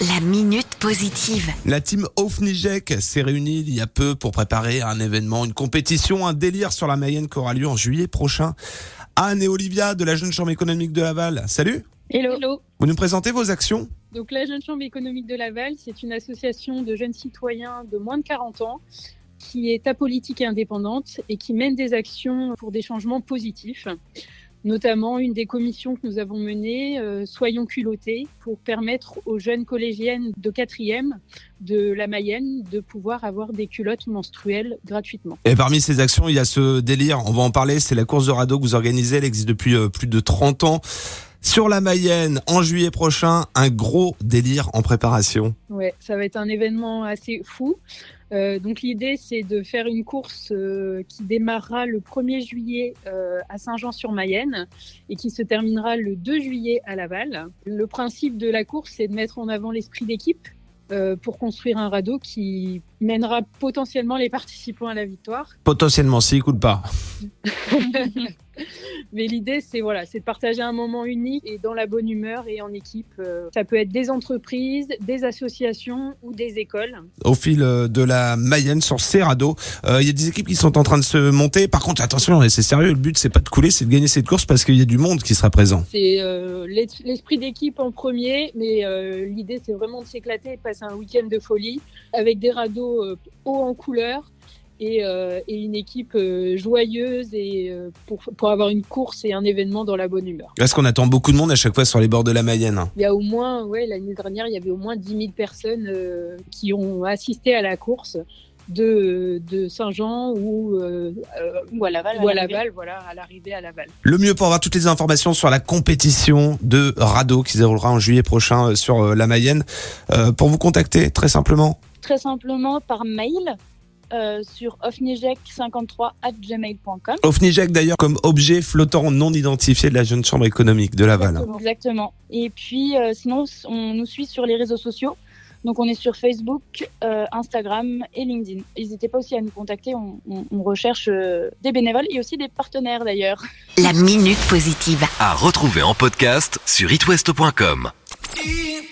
La minute positive. La team Ofnijek s'est réunie il y a peu pour préparer un événement, une compétition, un délire sur la Mayenne qui aura lieu en juillet prochain. Anne et Olivia de la Jeune Chambre économique de Laval. Salut Hello. Vous nous présentez vos actions? Donc la Jeune Chambre économique de Laval, c'est une association de jeunes citoyens de moins de 40 ans qui est apolitique et indépendante et qui mène des actions pour des changements positifs notamment une des commissions que nous avons menées, euh, Soyons culottés, pour permettre aux jeunes collégiennes de quatrième de la Mayenne de pouvoir avoir des culottes menstruelles gratuitement. Et parmi ces actions, il y a ce délire, on va en parler, c'est la course de radeau que vous organisez, elle existe depuis euh, plus de 30 ans. Sur la Mayenne, en juillet prochain, un gros délire en préparation. Ouais, ça va être un événement assez fou. Euh, donc l'idée, c'est de faire une course euh, qui démarrera le 1er juillet euh, à Saint-Jean-sur-Mayenne et qui se terminera le 2 juillet à Laval. Le principe de la course, c'est de mettre en avant l'esprit d'équipe pour construire un radeau qui mènera potentiellement les participants à la victoire. Potentiellement, s'il coule pas. Mais l'idée, c'est voilà, c'est de partager un moment unique et dans la bonne humeur et en équipe. Euh, ça peut être des entreprises, des associations ou des écoles. Au fil euh, de la Mayenne sur ces radeaux, euh, il y a des équipes qui sont en train de se monter. Par contre, attention, c'est sérieux. Le but, c'est pas de couler, c'est de gagner cette course parce qu'il y a du monde qui sera présent. C'est l'esprit d'équipe en premier, mais l'idée, c'est vraiment de s'éclater et de passer un week-end de folie avec des radeaux hauts en couleur euh, et, une équipe euh, joyeuse et euh, pour, pour, avoir une course et un événement dans la bonne humeur. Est-ce qu'on attend beaucoup de monde à chaque fois sur les bords de la Mayenne Il y a au moins, ouais, l'année dernière, il y avait au moins 10 000 personnes qui ont assisté à la course de, de Saint-Jean ou, ou à Laval, ou à Laval, voilà, à l'arrivée à Laval. Le mieux pour avoir toutes les informations sur la compétition de radeau qui se déroulera en juillet prochain sur la Mayenne, pour vous contacter très simplement. Très simplement par mail euh, sur ofnijec53 gmail.com. Ofnijec d'ailleurs comme objet flottant non identifié de la jeune chambre économique de Laval. Exactement. Et puis euh, sinon, on nous suit sur les réseaux sociaux. Donc on est sur Facebook, euh, Instagram et LinkedIn. N'hésitez pas aussi à nous contacter, on, on recherche des bénévoles et aussi des partenaires d'ailleurs. La minute positive. À retrouver en podcast sur itwest.com.